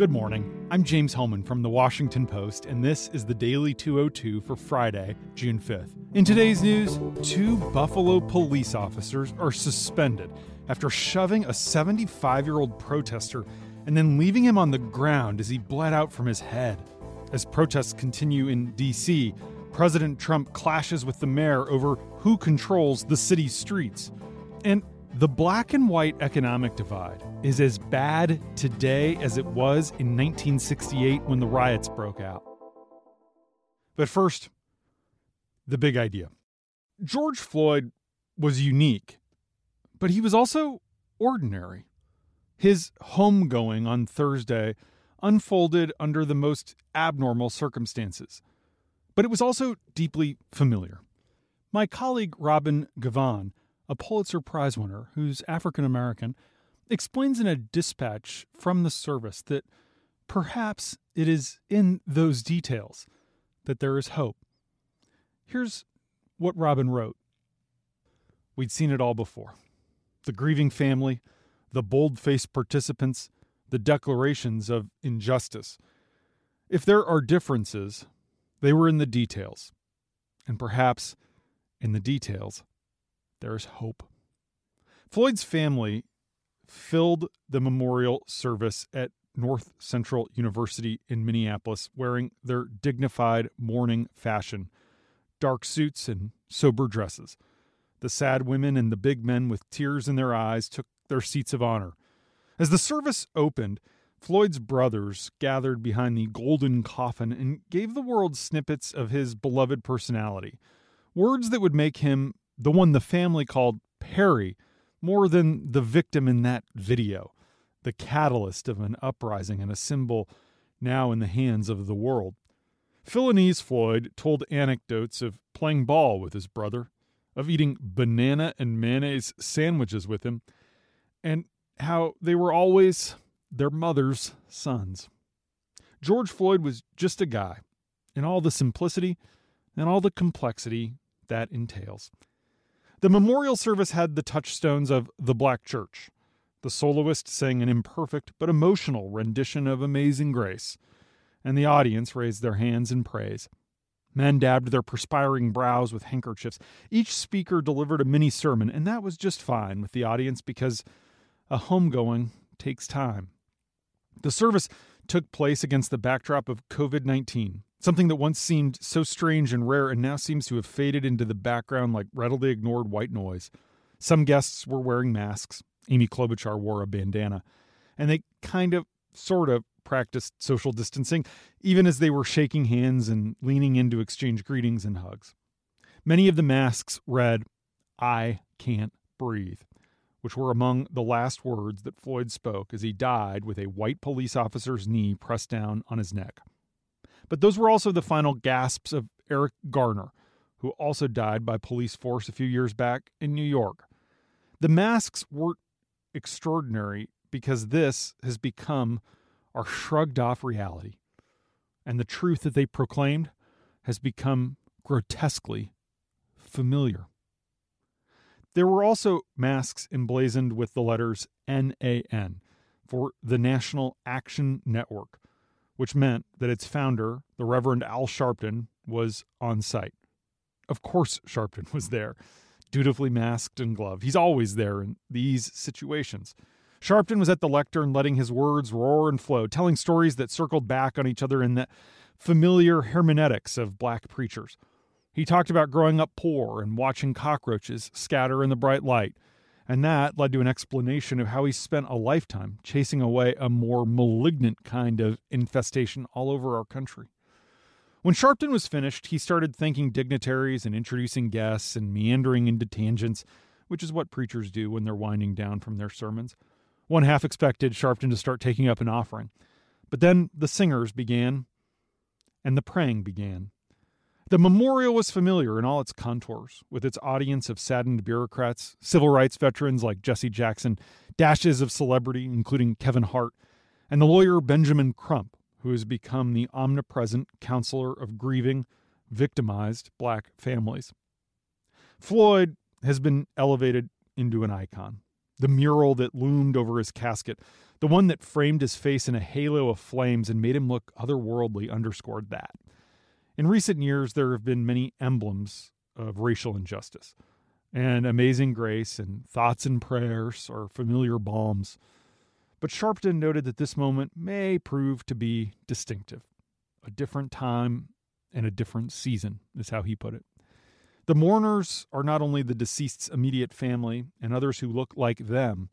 Good morning. I'm James Hohmann from The Washington Post, and this is the Daily 202 for Friday, June 5th. In today's news, two Buffalo police officers are suspended after shoving a 75 year old protester and then leaving him on the ground as he bled out from his head. As protests continue in D.C., President Trump clashes with the mayor over who controls the city's streets. And the black and white economic divide is as bad today as it was in 1968 when the riots broke out. But first, the big idea. George Floyd was unique, but he was also ordinary. His homegoing on Thursday unfolded under the most abnormal circumstances, but it was also deeply familiar. My colleague Robin Givhan a Pulitzer Prize winner who's African American, explains in a dispatch from the service that perhaps it is in those details that there is hope. Here's what Robin wrote We'd seen it all before the grieving family, the bold faced participants, the declarations of injustice. If there are differences, they were in the details. And perhaps in the details, there's hope. Floyd's family filled the memorial service at North Central University in Minneapolis wearing their dignified mourning fashion dark suits and sober dresses. The sad women and the big men with tears in their eyes took their seats of honor. As the service opened, Floyd's brothers gathered behind the golden coffin and gave the world snippets of his beloved personality, words that would make him the one the family called Perry, more than the victim in that video, the catalyst of an uprising and a symbol now in the hands of the world. Philonise Floyd told anecdotes of playing ball with his brother, of eating banana and mayonnaise sandwiches with him, and how they were always their mother's sons. George Floyd was just a guy, in all the simplicity and all the complexity that entails. The memorial service had the touchstones of The Black Church. The soloist sang an imperfect but emotional rendition of Amazing Grace, and the audience raised their hands in praise. Men dabbed their perspiring brows with handkerchiefs. Each speaker delivered a mini sermon, and that was just fine with the audience because a homegoing takes time. The service took place against the backdrop of COVID 19, Something that once seemed so strange and rare and now seems to have faded into the background like readily ignored white noise. Some guests were wearing masks. Amy Klobuchar wore a bandana. And they kind of, sort of, practiced social distancing, even as they were shaking hands and leaning in to exchange greetings and hugs. Many of the masks read, I can't breathe, which were among the last words that Floyd spoke as he died with a white police officer's knee pressed down on his neck. But those were also the final gasps of Eric Garner, who also died by police force a few years back in New York. The masks were extraordinary because this has become our shrugged off reality. And the truth that they proclaimed has become grotesquely familiar. There were also masks emblazoned with the letters NAN for the National Action Network, which meant that its founder, the Reverend Al Sharpton, was on site. Of course, Sharpton was there, dutifully masked and gloved. He's always there in these situations. Sharpton was at the lectern, letting his words roar and flow, telling stories that circled back on each other in the familiar hermeneutics of black preachers. He talked about growing up poor and watching cockroaches scatter in the bright light, and that led to an explanation of how he spent a lifetime chasing away a more malignant kind of infestation all over our country. When Sharpton was finished, he started thanking dignitaries and introducing guests and meandering into tangents, which is what preachers do when they're winding down from their sermons. One half expected Sharpton to start taking up an offering. But then the singers began, and the praying began. The memorial was familiar in all its contours, with its audience of saddened bureaucrats, civil rights veterans like Jesse Jackson, dashes of celebrity, including Kevin Hart, and the lawyer Benjamin Crump, who has become the omnipresent counselor of grieving, victimized black families. Floyd has been elevated into an icon. the mural that loomed over his casket, the one that framed his face in a halo of flames and made him look otherworldly, underscored that. In recent years, there have been many emblems of racial injustice, and amazing grace and thoughts and prayers are familiar balms. But Sharpton noted that this moment may prove to be distinctive. A different time and a different season, is how he put it. The mourners are not only the deceased's immediate family and others who look like them,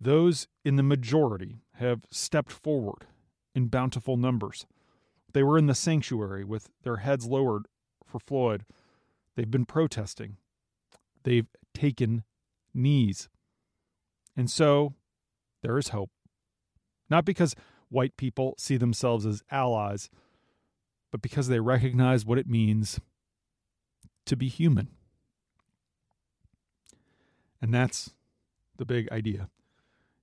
those in the majority have stepped forward in bountiful numbers. They were in the sanctuary with their heads lowered for Floyd. They've been protesting. They've taken knees. And so there is hope. Not because white people see themselves as allies, but because they recognize what it means to be human. And that's the big idea.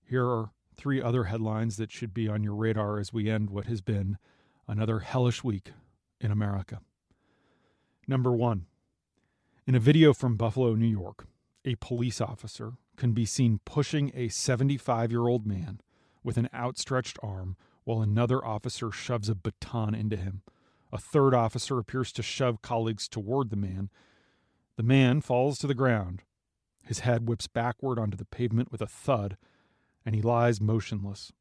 Here are three other headlines that should be on your radar as we end what has been another hellish week in America. Number one, in a video from Buffalo, New York, a police officer can be seen pushing a 75 year old man with an outstretched arm while another officer shoves a baton into him. A third officer appears to shove colleagues toward the man. The man falls to the ground. His head whips backward onto the pavement with a thud, and he lies motionless.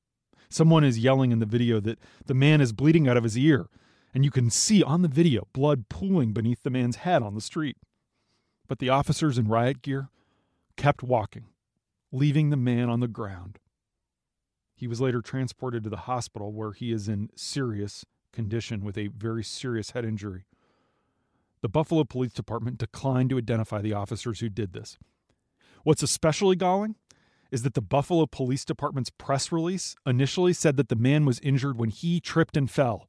Someone is yelling in the video that the man is bleeding out of his ear, and you can see on the video blood pooling beneath the man's head on the street. But the officers in riot gear kept walking, leaving the man on the ground. He was later transported to the hospital where he is in serious condition with a very serious head injury. The Buffalo Police Department declined to identify the officers who did this. What's especially galling is that the Buffalo Police Department's press release initially said that the man was injured when he tripped and fell.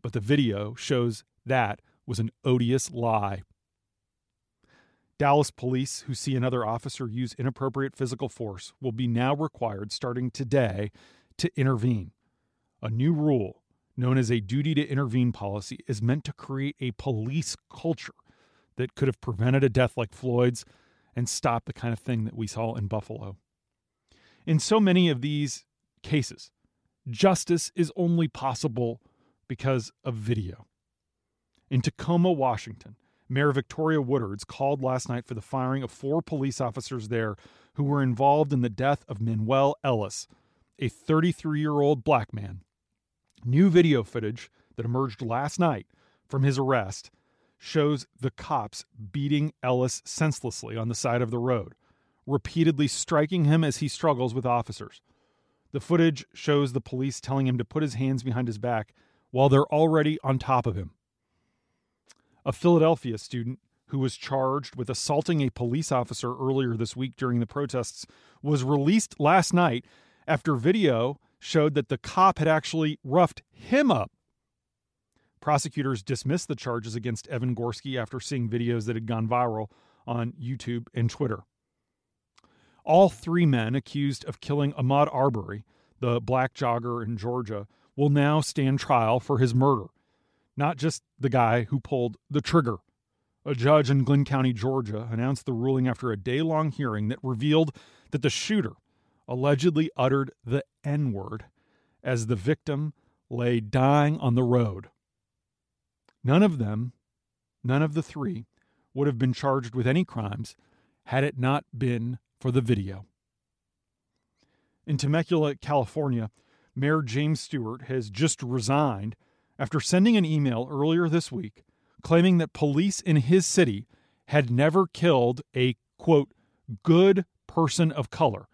But the video shows that was an odious lie. Dallas police who see another officer use inappropriate physical force will be now required, starting today, to intervene. A new rule, known as a duty to intervene policy, is meant to create a police culture that could have prevented a death like Floyd's and stopped the kind of thing that we saw in Buffalo. In so many of these cases, justice is only possible because of video. In Tacoma, Washington, Mayor Victoria Woodards called last night for the firing of four police officers there who were involved in the death of Manuel Ellis, a 33 year old black man. New video footage that emerged last night from his arrest shows the cops beating Ellis senselessly on the side of the road, repeatedly striking him as he struggles with officers. The footage shows the police telling him to put his hands behind his back while they're already on top of him. A Philadelphia student who was charged with assaulting a police officer earlier this week during the protests was released last night after video showed that the cop had actually roughed him up. Prosecutors dismissed the charges against Evan Gorski after seeing videos that had gone viral on YouTube and Twitter. All three men accused of killing Ahmaud Arbery, the black jogger in Georgia, will now stand trial for his murder, not just the guy who pulled the trigger. A judge in Glynn County, Georgia, announced the ruling after a day long hearing that revealed that the shooter allegedly uttered the N word as the victim lay dying on the road. None of them, none of the three, would have been charged with any crimes had it not been for the video. In Temecula, California, Mayor James Stewart has just resigned after sending an email earlier this week claiming that police in his city had never killed a, quote, good person of color.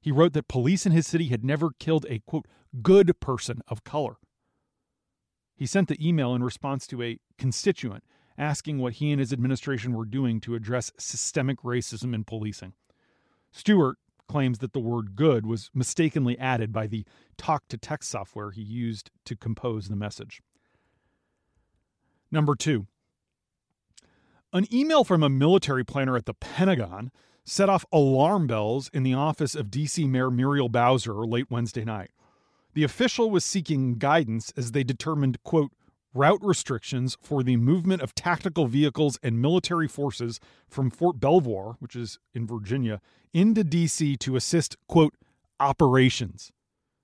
He wrote that police in his city had never killed a, quote, good person of color. He sent the email in response to a constituent asking what he and his administration were doing to address systemic racism in policing. Stewart claims that the word good was mistakenly added by the talk to text software he used to compose the message. Number two, an email from a military planner at the Pentagon set off alarm bells in the office of DC Mayor Muriel Bowser late Wednesday night. The official was seeking guidance as they determined, quote, route restrictions for the movement of tactical vehicles and military forces from Fort Belvoir, which is in Virginia, into D.C. to assist, quote, operations.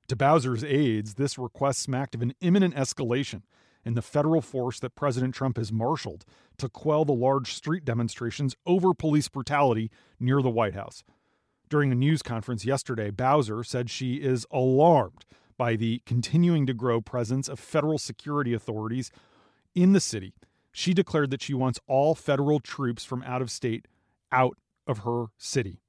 To Bowser's aides, this request smacked of an imminent escalation in the federal force that President Trump has marshaled to quell the large street demonstrations over police brutality near the White House. During a news conference yesterday, Bowser said she is alarmed by the continuing to grow presence of federal security authorities in the city. She declared that she wants all federal troops from out of state out of her city.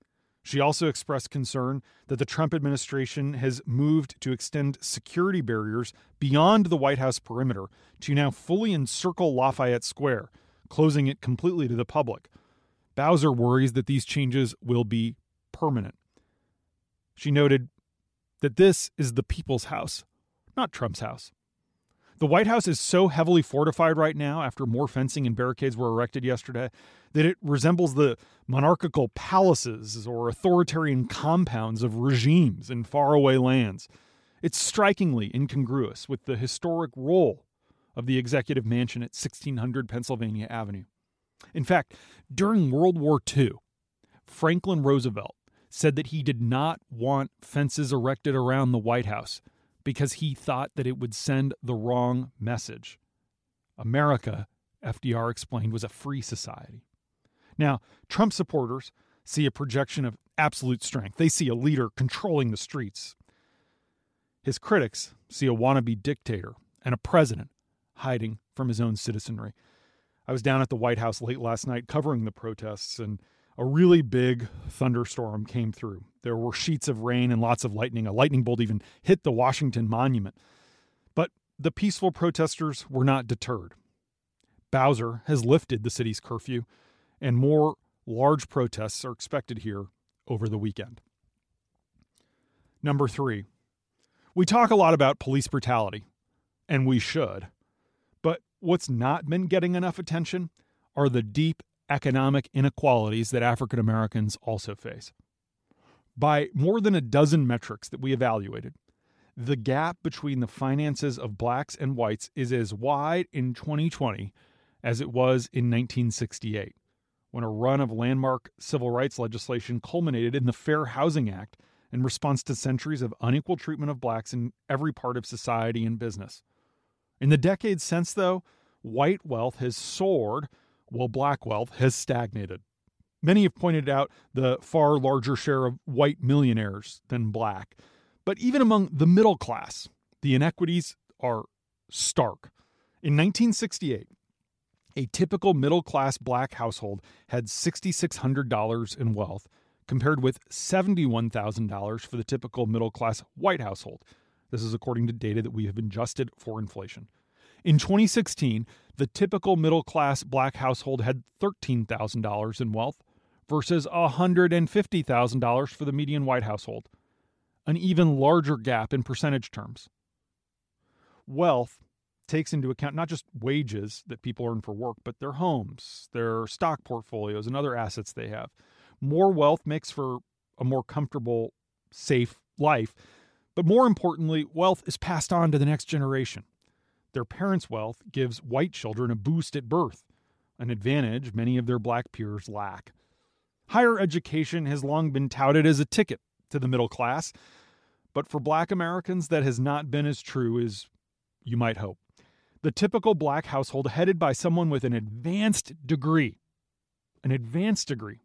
She also expressed concern that the Trump administration has moved to extend security barriers beyond the White House perimeter to now fully encircle Lafayette Square, closing it completely to the public. Bowser worries that these changes will be permanent. She noted that this is the people's house, not Trump's house. The White House is so heavily fortified right now after more fencing and barricades were erected yesterday that it resembles the monarchical palaces or authoritarian compounds of regimes in faraway lands. It's strikingly incongruous with the historic role of the executive mansion at 1600 Pennsylvania Avenue. In fact, during World War II, Franklin Roosevelt said that he did not want fences erected around the White House because he thought that it would send the wrong message. America, FDR explained, was a free society. Now, Trump supporters see a projection of absolute strength. They see a leader controlling the streets. His critics see a wannabe dictator and a president hiding from his own citizenry. I was down at the White House late last night covering the protests, and a really big thunderstorm came through. There were sheets of rain and lots of lightning. A lightning bolt even hit the Washington Monument. But the peaceful protesters were not deterred. Bowser has lifted the city's curfew, and more large protests are expected here over the weekend. Number three, we talk a lot about police brutality, and we should. But what's not been getting enough attention are the deep economic inequalities that African Americans also face. By more than a dozen metrics that we evaluated, the gap between the finances of blacks and whites is as wide in 2020 as it was in 1968, when a run of landmark civil rights legislation culminated in the Fair Housing Act in response to centuries of unequal treatment of blacks in every part of society and business. In the decades since, though, white wealth has soared while black wealth has stagnated. Many have pointed out the far larger share of white millionaires than black. But even among the middle class, the inequities are stark. In 1968, a typical middle class black household had $6,600 in wealth, compared with $71,000 for the typical middle class white household. This is according to data that we have adjusted for inflation. In 2016, the typical middle class black household had $13,000 in wealth versus $150,000 for the median white household, an even larger gap in percentage terms. Wealth takes into account not just wages that people earn for work, but their homes, their stock portfolios, and other assets they have. More wealth makes for a more comfortable, safe life. But more importantly, wealth is passed on to the next generation. Their parents' wealth gives white children a boost at birth, an advantage many of their black peers lack. Higher education has long been touted as a ticket to the middle class, but for black Americans, that has not been as true as you might hope. The typical black household headed by someone with an advanced degree, an advanced degree,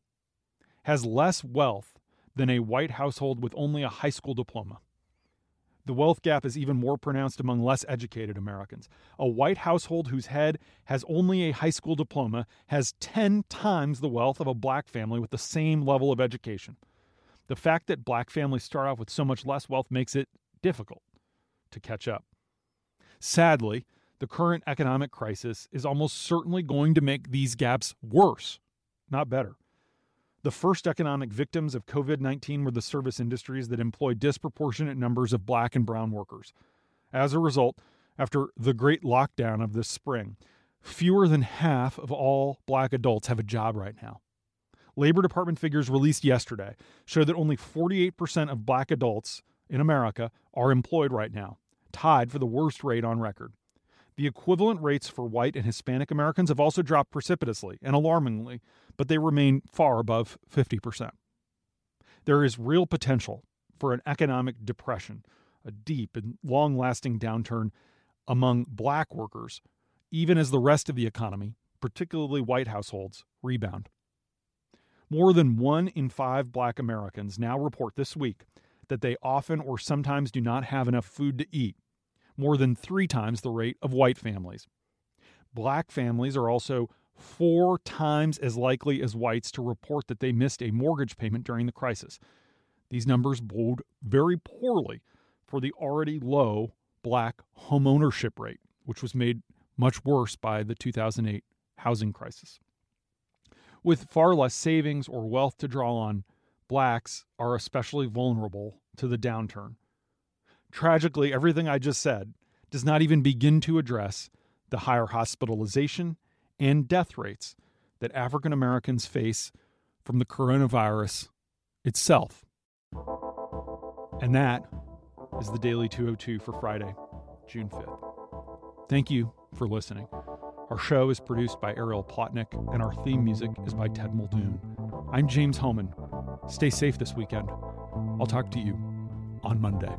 has less wealth than a white household with only a high school diploma. The wealth gap is even more pronounced among less educated Americans. A white household whose head has only a high school diploma has 10 times the wealth of a black family with the same level of education. The fact that black families start off with so much less wealth makes it difficult to catch up. Sadly, the current economic crisis is almost certainly going to make these gaps worse, not better. The first economic victims of COVID 19 were the service industries that employ disproportionate numbers of black and brown workers. As a result, after the great lockdown of this spring, fewer than half of all black adults have a job right now. Labor Department figures released yesterday show that only 48% of black adults in America are employed right now, tied for the worst rate on record. The equivalent rates for white and Hispanic Americans have also dropped precipitously and alarmingly, but they remain far above 50%. There is real potential for an economic depression, a deep and long lasting downturn among black workers, even as the rest of the economy, particularly white households, rebound. More than one in five black Americans now report this week that they often or sometimes do not have enough food to eat, more than three times the rate of white families. Black families are also four times as likely as whites to report that they missed a mortgage payment during the crisis. These numbers bode very poorly for the already low black homeownership rate, which was made much worse by the 2008 housing crisis. With far less savings or wealth to draw on, blacks are especially vulnerable to the downturn. Tragically, everything I just said does not even begin to address the higher hospitalization and death rates that African Americans face from the coronavirus itself. And that is the Daily 202 for Friday, June 5th. Thank you for listening. Our show is produced by Ariel Plotnick, and our theme music is by Ted Muldoon. I'm James Hohmann. Stay safe this weekend. I'll talk to you on Monday.